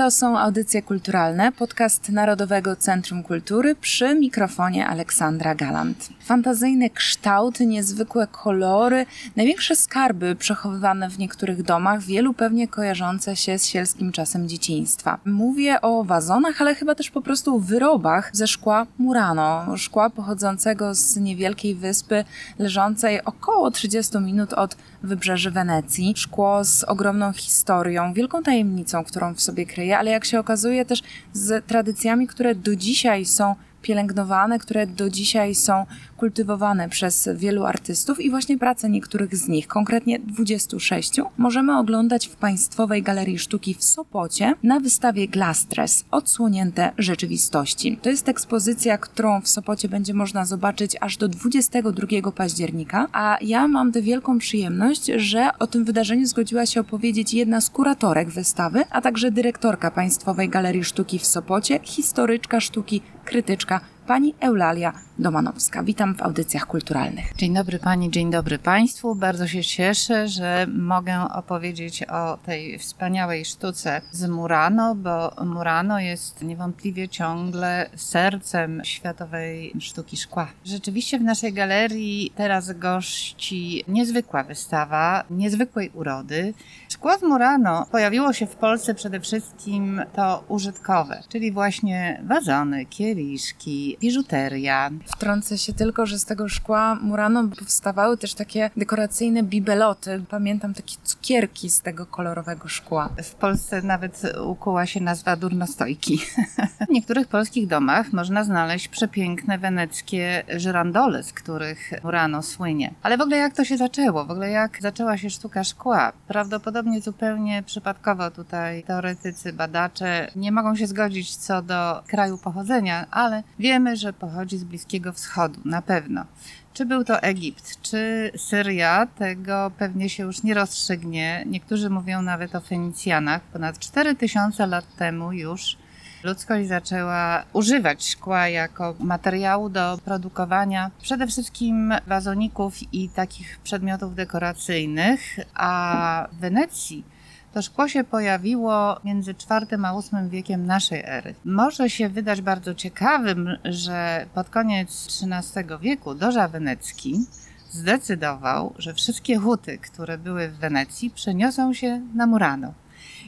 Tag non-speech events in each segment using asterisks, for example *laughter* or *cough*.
To są audycje kulturalne, podcast Narodowego Centrum Kultury przy mikrofonie Aleksandra Galant. Fantazyjne kształty, niezwykłe kolory, największe skarby przechowywane w niektórych domach, wielu pewnie kojarzące się z sielskim czasem dzieciństwa. Mówię o wazonach, ale chyba też po prostu wyrobach ze szkła Murano, szkła pochodzącego z niewielkiej wyspy leżącej około 30 minut od wybrzeży Wenecji. Szkło z ogromną historią, wielką tajemnicą, którą w sobie kryje, ale jak się okazuje też z tradycjami, które do dzisiaj są pielęgnowane, które do dzisiaj są kultywowane przez wielu artystów i właśnie prace niektórych z nich, konkretnie 26, możemy oglądać w Państwowej Galerii Sztuki w Sopocie na wystawie Glastres Odsłonięte rzeczywistości. To jest ekspozycja, którą w Sopocie będzie można zobaczyć aż do 22 października, a ja mam tę wielką przyjemność, że o tym wydarzeniu zgodziła się opowiedzieć jedna z kuratorek wystawy, a także dyrektorka Państwowej Galerii Sztuki w Sopocie, historyczka sztuki, krytyczka. Pani Eulalia Domanowska. Witam w audycjach kulturalnych. Dzień dobry Pani, dzień dobry Państwu. Bardzo się cieszę, że mogę opowiedzieć o tej wspaniałej sztuce z Murano, bo Murano jest niewątpliwie ciągle sercem światowej sztuki szkła. Rzeczywiście w naszej galerii teraz gości niezwykła wystawa, niezwykłej urody. Szkło z Murano pojawiło się w Polsce przede wszystkim to użytkowe, czyli właśnie wazony, kieliszki, biżuteria. Wtrącę się tylko, że z tego szkła Murano powstawały też takie dekoracyjne bibeloty. Pamiętam takie cukierki z tego kolorowego szkła. W Polsce nawet ukuła się nazwa durnostojki. *laughs* w niektórych polskich domach można znaleźć przepiękne weneckie żyrandole, z których Murano słynie. Ale w ogóle jak to się zaczęło? W ogóle jak zaczęła się sztuka szkła? Prawdopodobnie zupełnie przypadkowo tutaj teoretycy, badacze nie mogą się zgodzić co do kraju pochodzenia, ale wiemy, że pochodzi z Bliskiego Wschodu, na pewno. Czy był to Egipt, czy Syria, tego pewnie się już nie rozstrzygnie. Niektórzy mówią nawet o Fenicjanach. Ponad 4000 lat temu już ludzkość zaczęła używać szkła jako materiału do produkowania przede wszystkim wazoników i takich przedmiotów dekoracyjnych, a w Wenecji to szkło się pojawiło między IV a VIII wiekiem naszej ery. Może się wydać bardzo ciekawym, że pod koniec XIII wieku Doża Wenecki zdecydował, że wszystkie huty, które były w Wenecji, przeniosą się na Murano.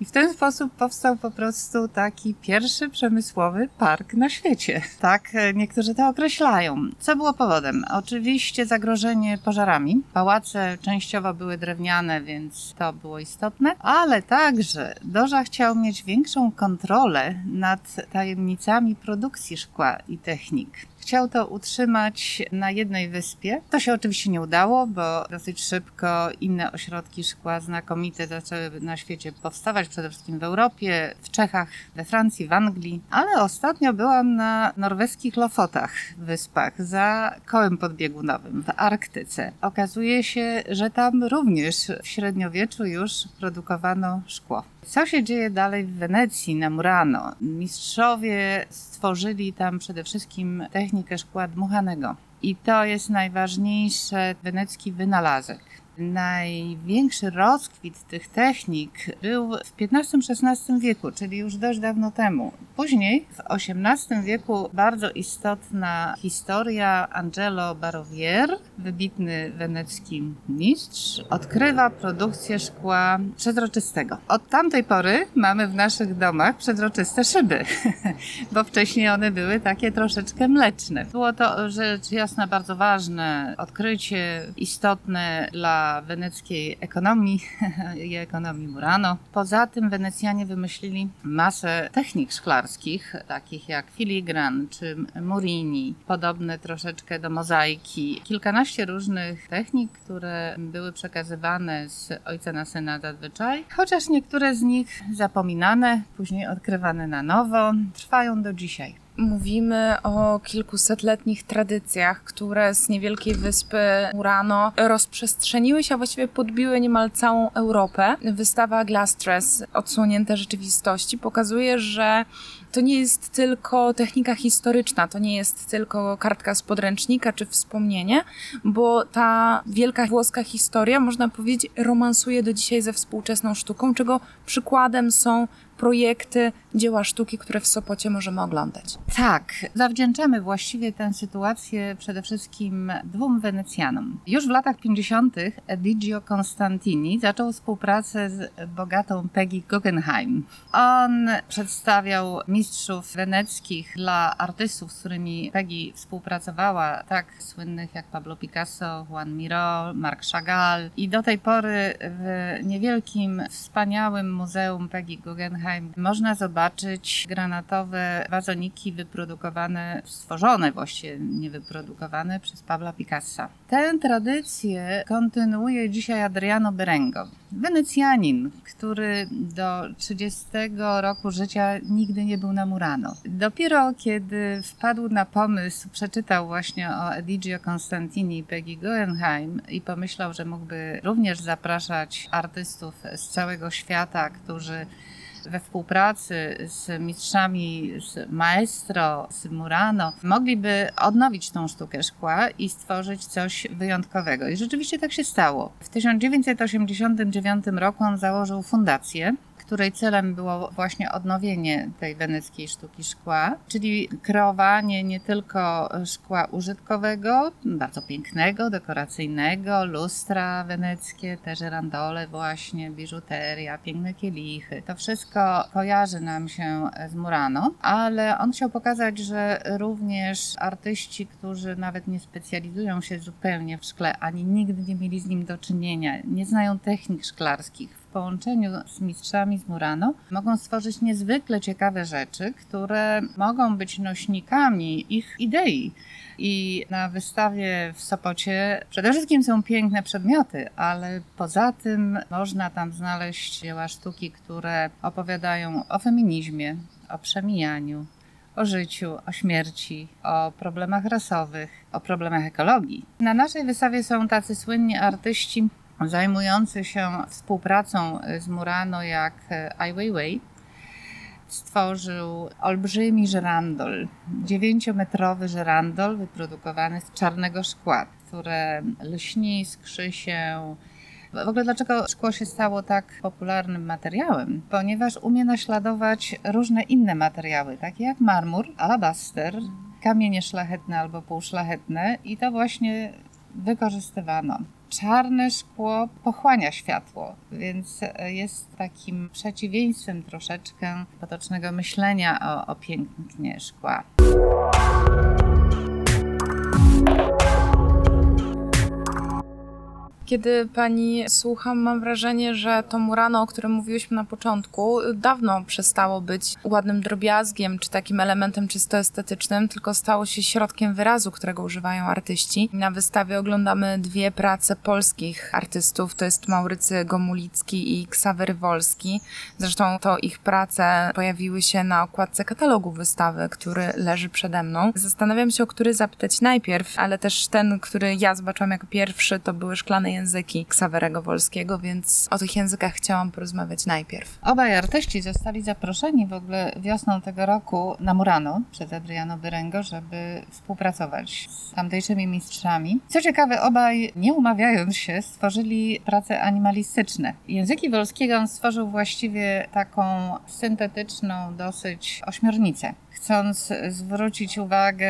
I w ten sposób powstał po prostu taki pierwszy przemysłowy park na świecie. Tak niektórzy to określają. Co było powodem? Oczywiście zagrożenie pożarami. Pałace częściowo były drewniane, więc to było istotne, ale także Doża chciał mieć większą kontrolę nad tajemnicami produkcji szkła i technik. Chciał to utrzymać na jednej wyspie. To się oczywiście nie udało, bo dosyć szybko inne ośrodki szkła znakomite zaczęły na świecie powstawać, przede wszystkim w Europie, w Czechach, we Francji, w Anglii. Ale ostatnio byłam na norweskich Lofotach, wyspach, za kołem podbiegunowym w Arktyce. Okazuje się, że tam również w średniowieczu już produkowano szkło. Co się dzieje dalej w Wenecji, na Murano? Mistrzowie stworzyli tam przede wszystkim technikę szkła dmuchanego. I to jest najważniejszy wenecki wynalazek. Największy rozkwit tych technik był w XV-XVI wieku, czyli już dość dawno temu. Później w XVIII wieku bardzo istotna historia Angelo Barovier, wybitny wenecki mistrz, odkrywa produkcję szkła przezroczystego. Od tamtej pory mamy w naszych domach przezroczyste szyby, *laughs* bo wcześniej one były takie troszeczkę mleczne. Było to rzecz jasna bardzo ważne, odkrycie istotne dla weneckiej ekonomii *laughs* i ekonomii Murano. Poza tym Wenecjanie wymyślili masę technik szklarskich, takich jak filigran czy murini, podobne troszeczkę do mozaiki. Kilkanaście różnych technik, które były przekazywane z ojca na syna zazwyczaj, chociaż niektóre z nich zapominane, później odkrywane na nowo, trwają do dzisiaj. Mówimy o kilkusetletnich tradycjach, które z niewielkiej wyspy Urano rozprzestrzeniły się, a właściwie podbiły niemal całą Europę. Wystawa Glastress, odsłonięte rzeczywistości, pokazuje, że to nie jest tylko technika historyczna, to nie jest tylko kartka z podręcznika czy wspomnienie, bo ta wielka włoska historia, można powiedzieć, romansuje do dzisiaj ze współczesną sztuką, czego przykładem są projekty, dzieła sztuki, które w Sopocie możemy oglądać. Tak, zawdzięczamy właściwie tę sytuację przede wszystkim dwóm Wenecjanom. Już w latach 50. Edigio Constantini zaczął współpracę z bogatą Peggy Guggenheim. On przedstawiał mistrzów weneckich dla artystów, z którymi Peggy współpracowała, tak słynnych jak Pablo Picasso, Juan Miró, Marc Chagall. I do tej pory w niewielkim, wspaniałym muzeum Peggy Guggenheim można zobaczyć granatowe wazoniki wyprodukowane, stworzone właściwie, nie wyprodukowane przez Pabla Picassa. Tę tradycję kontynuuje dzisiaj Adriano Berengo, Wenecjanin, który do 30 roku życia nigdy nie był na Murano. Dopiero kiedy wpadł na pomysł, przeczytał właśnie o Edigio Constantini i Peggy Guggenheim i pomyślał, że mógłby również zapraszać artystów z całego świata, którzy we współpracy z mistrzami, z maestro, z Murano, mogliby odnowić tą sztukę szkła i stworzyć coś wyjątkowego. I rzeczywiście tak się stało. W 1989 roku on założył fundację, której celem było właśnie odnowienie tej weneckiej sztuki szkła, czyli kreowanie nie tylko szkła użytkowego, bardzo pięknego, dekoracyjnego, lustra weneckie, te żerandole właśnie, biżuteria, piękne kielichy. To wszystko kojarzy nam się z Murano, ale on chciał pokazać, że również artyści, którzy nawet nie specjalizują się zupełnie w szkle, ani nigdy nie mieli z nim do czynienia, nie znają technik szklarskich, połączeniu z mistrzami z Murano mogą stworzyć niezwykle ciekawe rzeczy, które mogą być nośnikami ich idei. I na wystawie w Sopocie przede wszystkim są piękne przedmioty, ale poza tym można tam znaleźć dzieła sztuki, które opowiadają o feminizmie, o przemijaniu, o życiu, o śmierci, o problemach rasowych, o problemach ekologii. Na naszej wystawie są tacy słynni artyści, zajmujący się współpracą z Murano jak Ai Weiwei stworzył olbrzymi żerandol, dziewięciometrowy żerandol wyprodukowany z czarnego szkła, które lśni, skrzy się. W ogóle dlaczego szkło się stało tak popularnym materiałem? Ponieważ umie naśladować różne inne materiały, takie jak marmur, alabaster, kamienie szlachetne albo półszlachetne i to właśnie wykorzystywano czarne szkło pochłania światło, więc jest takim przeciwieństwem troszeczkę potocznego myślenia o, o pięknie szkła. Kiedy pani słucham, mam wrażenie, że to Murano, o którym mówiłyśmy na początku, dawno przestało być ładnym drobiazgiem czy takim elementem czysto estetycznym, tylko stało się środkiem wyrazu, którego używają artyści. Na wystawie oglądamy dwie prace polskich artystów, to jest Maurycy Gomulicki i Ksawery Wolski. Zresztą to ich prace pojawiły się na okładce katalogu wystawy, który leży przede mną. Zastanawiam się, o który zapytać najpierw, ale też ten, który ja zobaczyłam jako pierwszy, to były szklane języki Ksawerego Wolskiego, więc o tych językach chciałam porozmawiać najpierw. Obaj artyści zostali zaproszeni w ogóle wiosną tego roku na Murano przez Adriano Berengo, żeby współpracować z tamtejszymi mistrzami. Co ciekawe, obaj nie umawiając się, stworzyli prace animalistyczne. Języki Wolskiego on stworzył właściwie taką syntetyczną dosyć ośmiornicę chcąc zwrócić uwagę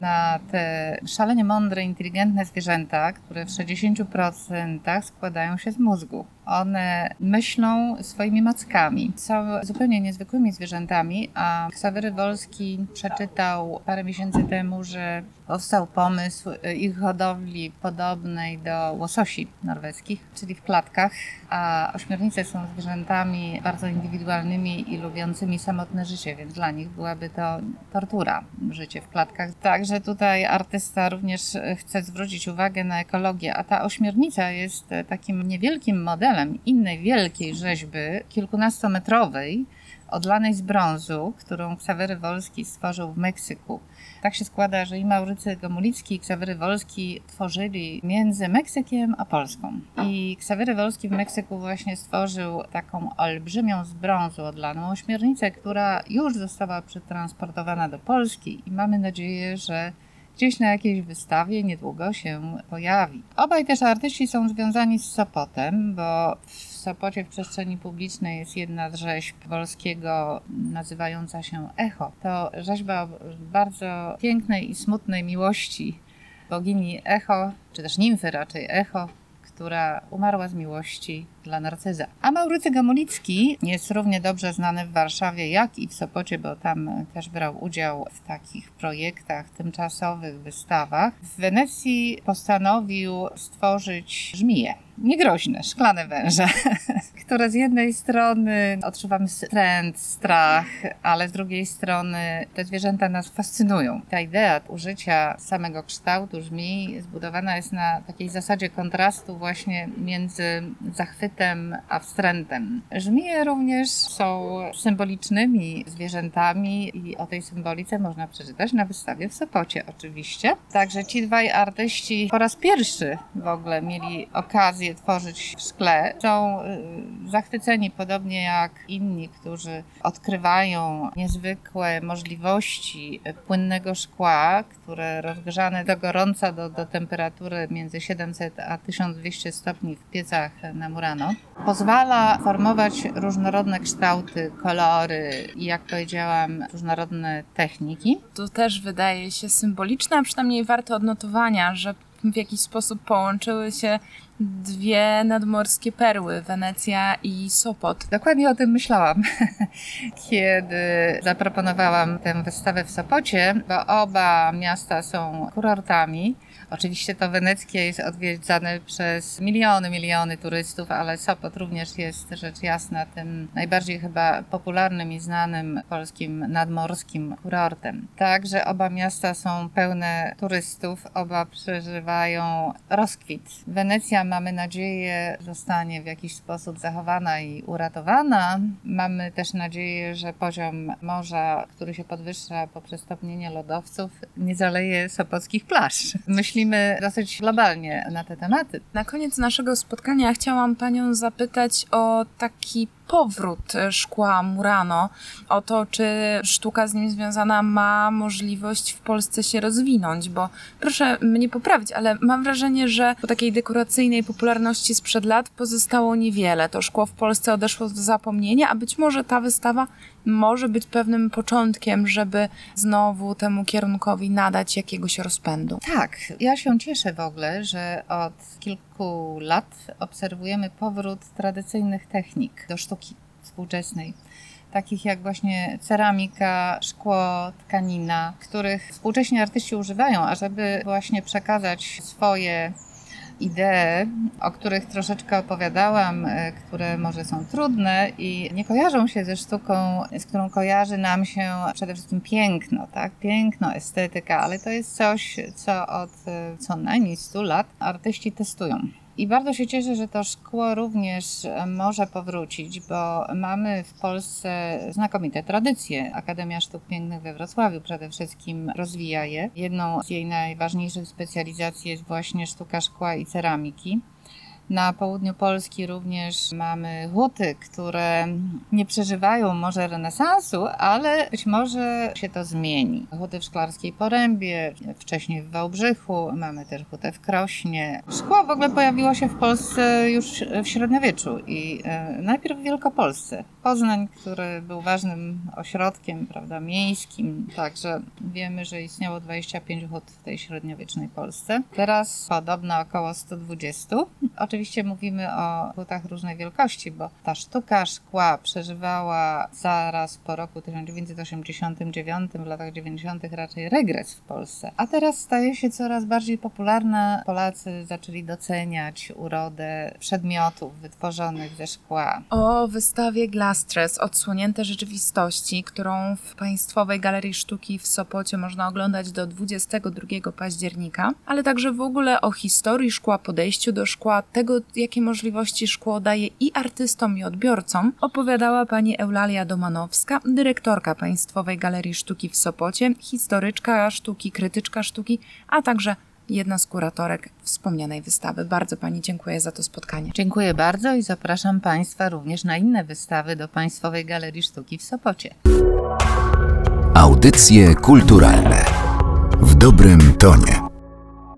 na te szalenie mądre, inteligentne zwierzęta, które w 60% składają się z mózgu. One myślą swoimi mackami. Są zupełnie niezwykłymi zwierzętami, a Ksawery Wolski przeczytał parę miesięcy temu, że powstał pomysł ich hodowli podobnej do łososi norweskich, czyli w klatkach, a ośmiornice są zwierzętami bardzo indywidualnymi i lubiącymi samotne życie, więc dla nich byłaby to tortura, życie w klatkach. Także tutaj artysta również chce zwrócić uwagę na ekologię, a ta ośmiornica jest takim niewielkim modelem innej wielkiej rzeźby, kilkunastometrowej, odlanej z brązu, którą Ksawery Wolski stworzył w Meksyku. Tak się składa, że i Maurycy Gomulicki i Ksawery Wolski tworzyli między Meksykiem a Polską. I Ksawery Wolski w Meksyku właśnie stworzył taką olbrzymią z brązu odlaną ośmiornicę, która już została przetransportowana do Polski i mamy nadzieję, że gdzieś na jakiejś wystawie niedługo się pojawi. Obaj też artyści są związani z Sopotem, bo w Sopocie w przestrzeni publicznej jest jedna z rzeźb Wolskiego nazywająca się Echo. To rzeźba bardzo pięknej i smutnej miłości bogini Echo, czy też nimfy raczej Echo, która umarła z miłości dla Narcyza. A Maurycy Gamulicki jest równie dobrze znany w Warszawie, jak i w Sopocie, bo tam też brał udział w takich projektach, tymczasowych wystawach. W Wenecji postanowił stworzyć żmiję niegroźne, szklane węże, *laughs* które z jednej strony odczuwamy trend, strach, ale z drugiej strony te zwierzęta nas fascynują. Ta idea użycia samego kształtu żmii zbudowana jest na takiej zasadzie kontrastu właśnie między zachwytem a wstrętem. Żmije również są symbolicznymi zwierzętami i o tej symbolice można przeczytać na wystawie w Sopocie oczywiście. Także ci dwaj artyści po raz pierwszy w ogóle mieli okazję tworzyć w szkle, są y, zachwyceni podobnie jak inni, którzy odkrywają niezwykłe możliwości płynnego szkła, które rozgrzane do gorąca do, do temperatury między 700 a 1200 stopni w piecach na Murano, pozwala formować różnorodne kształty, kolory i jak powiedziałam, różnorodne techniki. To też wydaje się symboliczne, a przynajmniej warte odnotowania, że w jakiś sposób połączyły się dwie nadmorskie perły, Wenecja i Sopot. Dokładnie o tym myślałam, *laughs* kiedy zaproponowałam tę wystawę w Sopocie, bo oba miasta są kurortami Oczywiście to weneckie jest odwiedzane przez miliony, miliony turystów, ale Sopot również jest rzecz jasna tym najbardziej chyba popularnym i znanym polskim nadmorskim kurortem. Także oba miasta są pełne turystów, oba przeżywają rozkwit. Wenecja mamy nadzieję zostanie w jakiś sposób zachowana i uratowana. Mamy też nadzieję, że poziom morza, który się podwyższa poprzez topnienie lodowców, nie zaleje sopockich plaż. Myślimy dosyć globalnie na te tematy. Na koniec naszego spotkania chciałam Panią zapytać o taki powrót szkła Murano, o to, czy sztuka z nim związana ma możliwość w Polsce się rozwinąć, bo proszę mnie poprawić, ale mam wrażenie, że po takiej dekoracyjnej popularności sprzed lat pozostało niewiele. To szkło w Polsce odeszło w zapomnienie, a być może ta wystawa może być pewnym początkiem, żeby znowu temu kierunkowi nadać jakiegoś rozpędu. Tak, ja się cieszę w ogóle, że od kilku lat obserwujemy powrót tradycyjnych technik do sztuki współczesnej takich jak właśnie ceramika, szkło, tkanina, których współcześni artyści używają, ażeby właśnie przekazać swoje idee, o których troszeczkę opowiadałam, e, które może są trudne i nie kojarzą się ze sztuką, z którą kojarzy nam się przede wszystkim piękno, tak? Piękno, estetyka, ale to jest coś, co od e, co najmniej 100 lat artyści testują. I bardzo się cieszę, że to szkło również e, może powrócić, bo mamy w Polsce znakomite tradycje. Akademia Sztuk Pięknych we Wrocławiu przede wszystkim rozwija je. Jedną z jej najważniejszych specjalizacji jest właśnie sztuka szkła i ceramiki. Na południu Polski również mamy huty, które nie przeżywają może renesansu, ale być może się to zmieni. Huty w Szklarskiej Porębie, wcześniej w Wałbrzychu, mamy też hutę w Krośnie. Szkło w ogóle pojawiło się w Polsce już w średniowieczu i e, najpierw w Wielkopolsce. Poznań, który był ważnym ośrodkiem prawda, miejskim, także wiemy, że istniało 25 hut w tej średniowiecznej Polsce. Teraz podobno około 120. Oczywiście mówimy o hutach różnej wielkości, bo ta sztuka szkła przeżywała zaraz po roku 1989, w latach 90. raczej regres w Polsce. A teraz staje się coraz bardziej popularna. Polacy zaczęli doceniać urodę przedmiotów wytworzonych ze szkła. O wystawie Glass Astres, odsłonięte rzeczywistości, którą w Państwowej Galerii Sztuki w Sopocie można oglądać do 22 października, ale także w ogóle o historii szkła, podejściu do szkła, tego, jakie możliwości szkło daje i artystom, i odbiorcom, opowiadała pani Eulalia Domanowska, dyrektorka Państwowej Galerii Sztuki w Sopocie, historyczka sztuki, krytyczka sztuki, a także jedna z kuratorek wspomnianej wystawy. Bardzo Pani dziękuję za to spotkanie. Dziękuję bardzo i zapraszam Państwa również na inne wystawy do Państwowej Galerii Sztuki w Sopocie. Audycje kulturalne w dobrym tonie.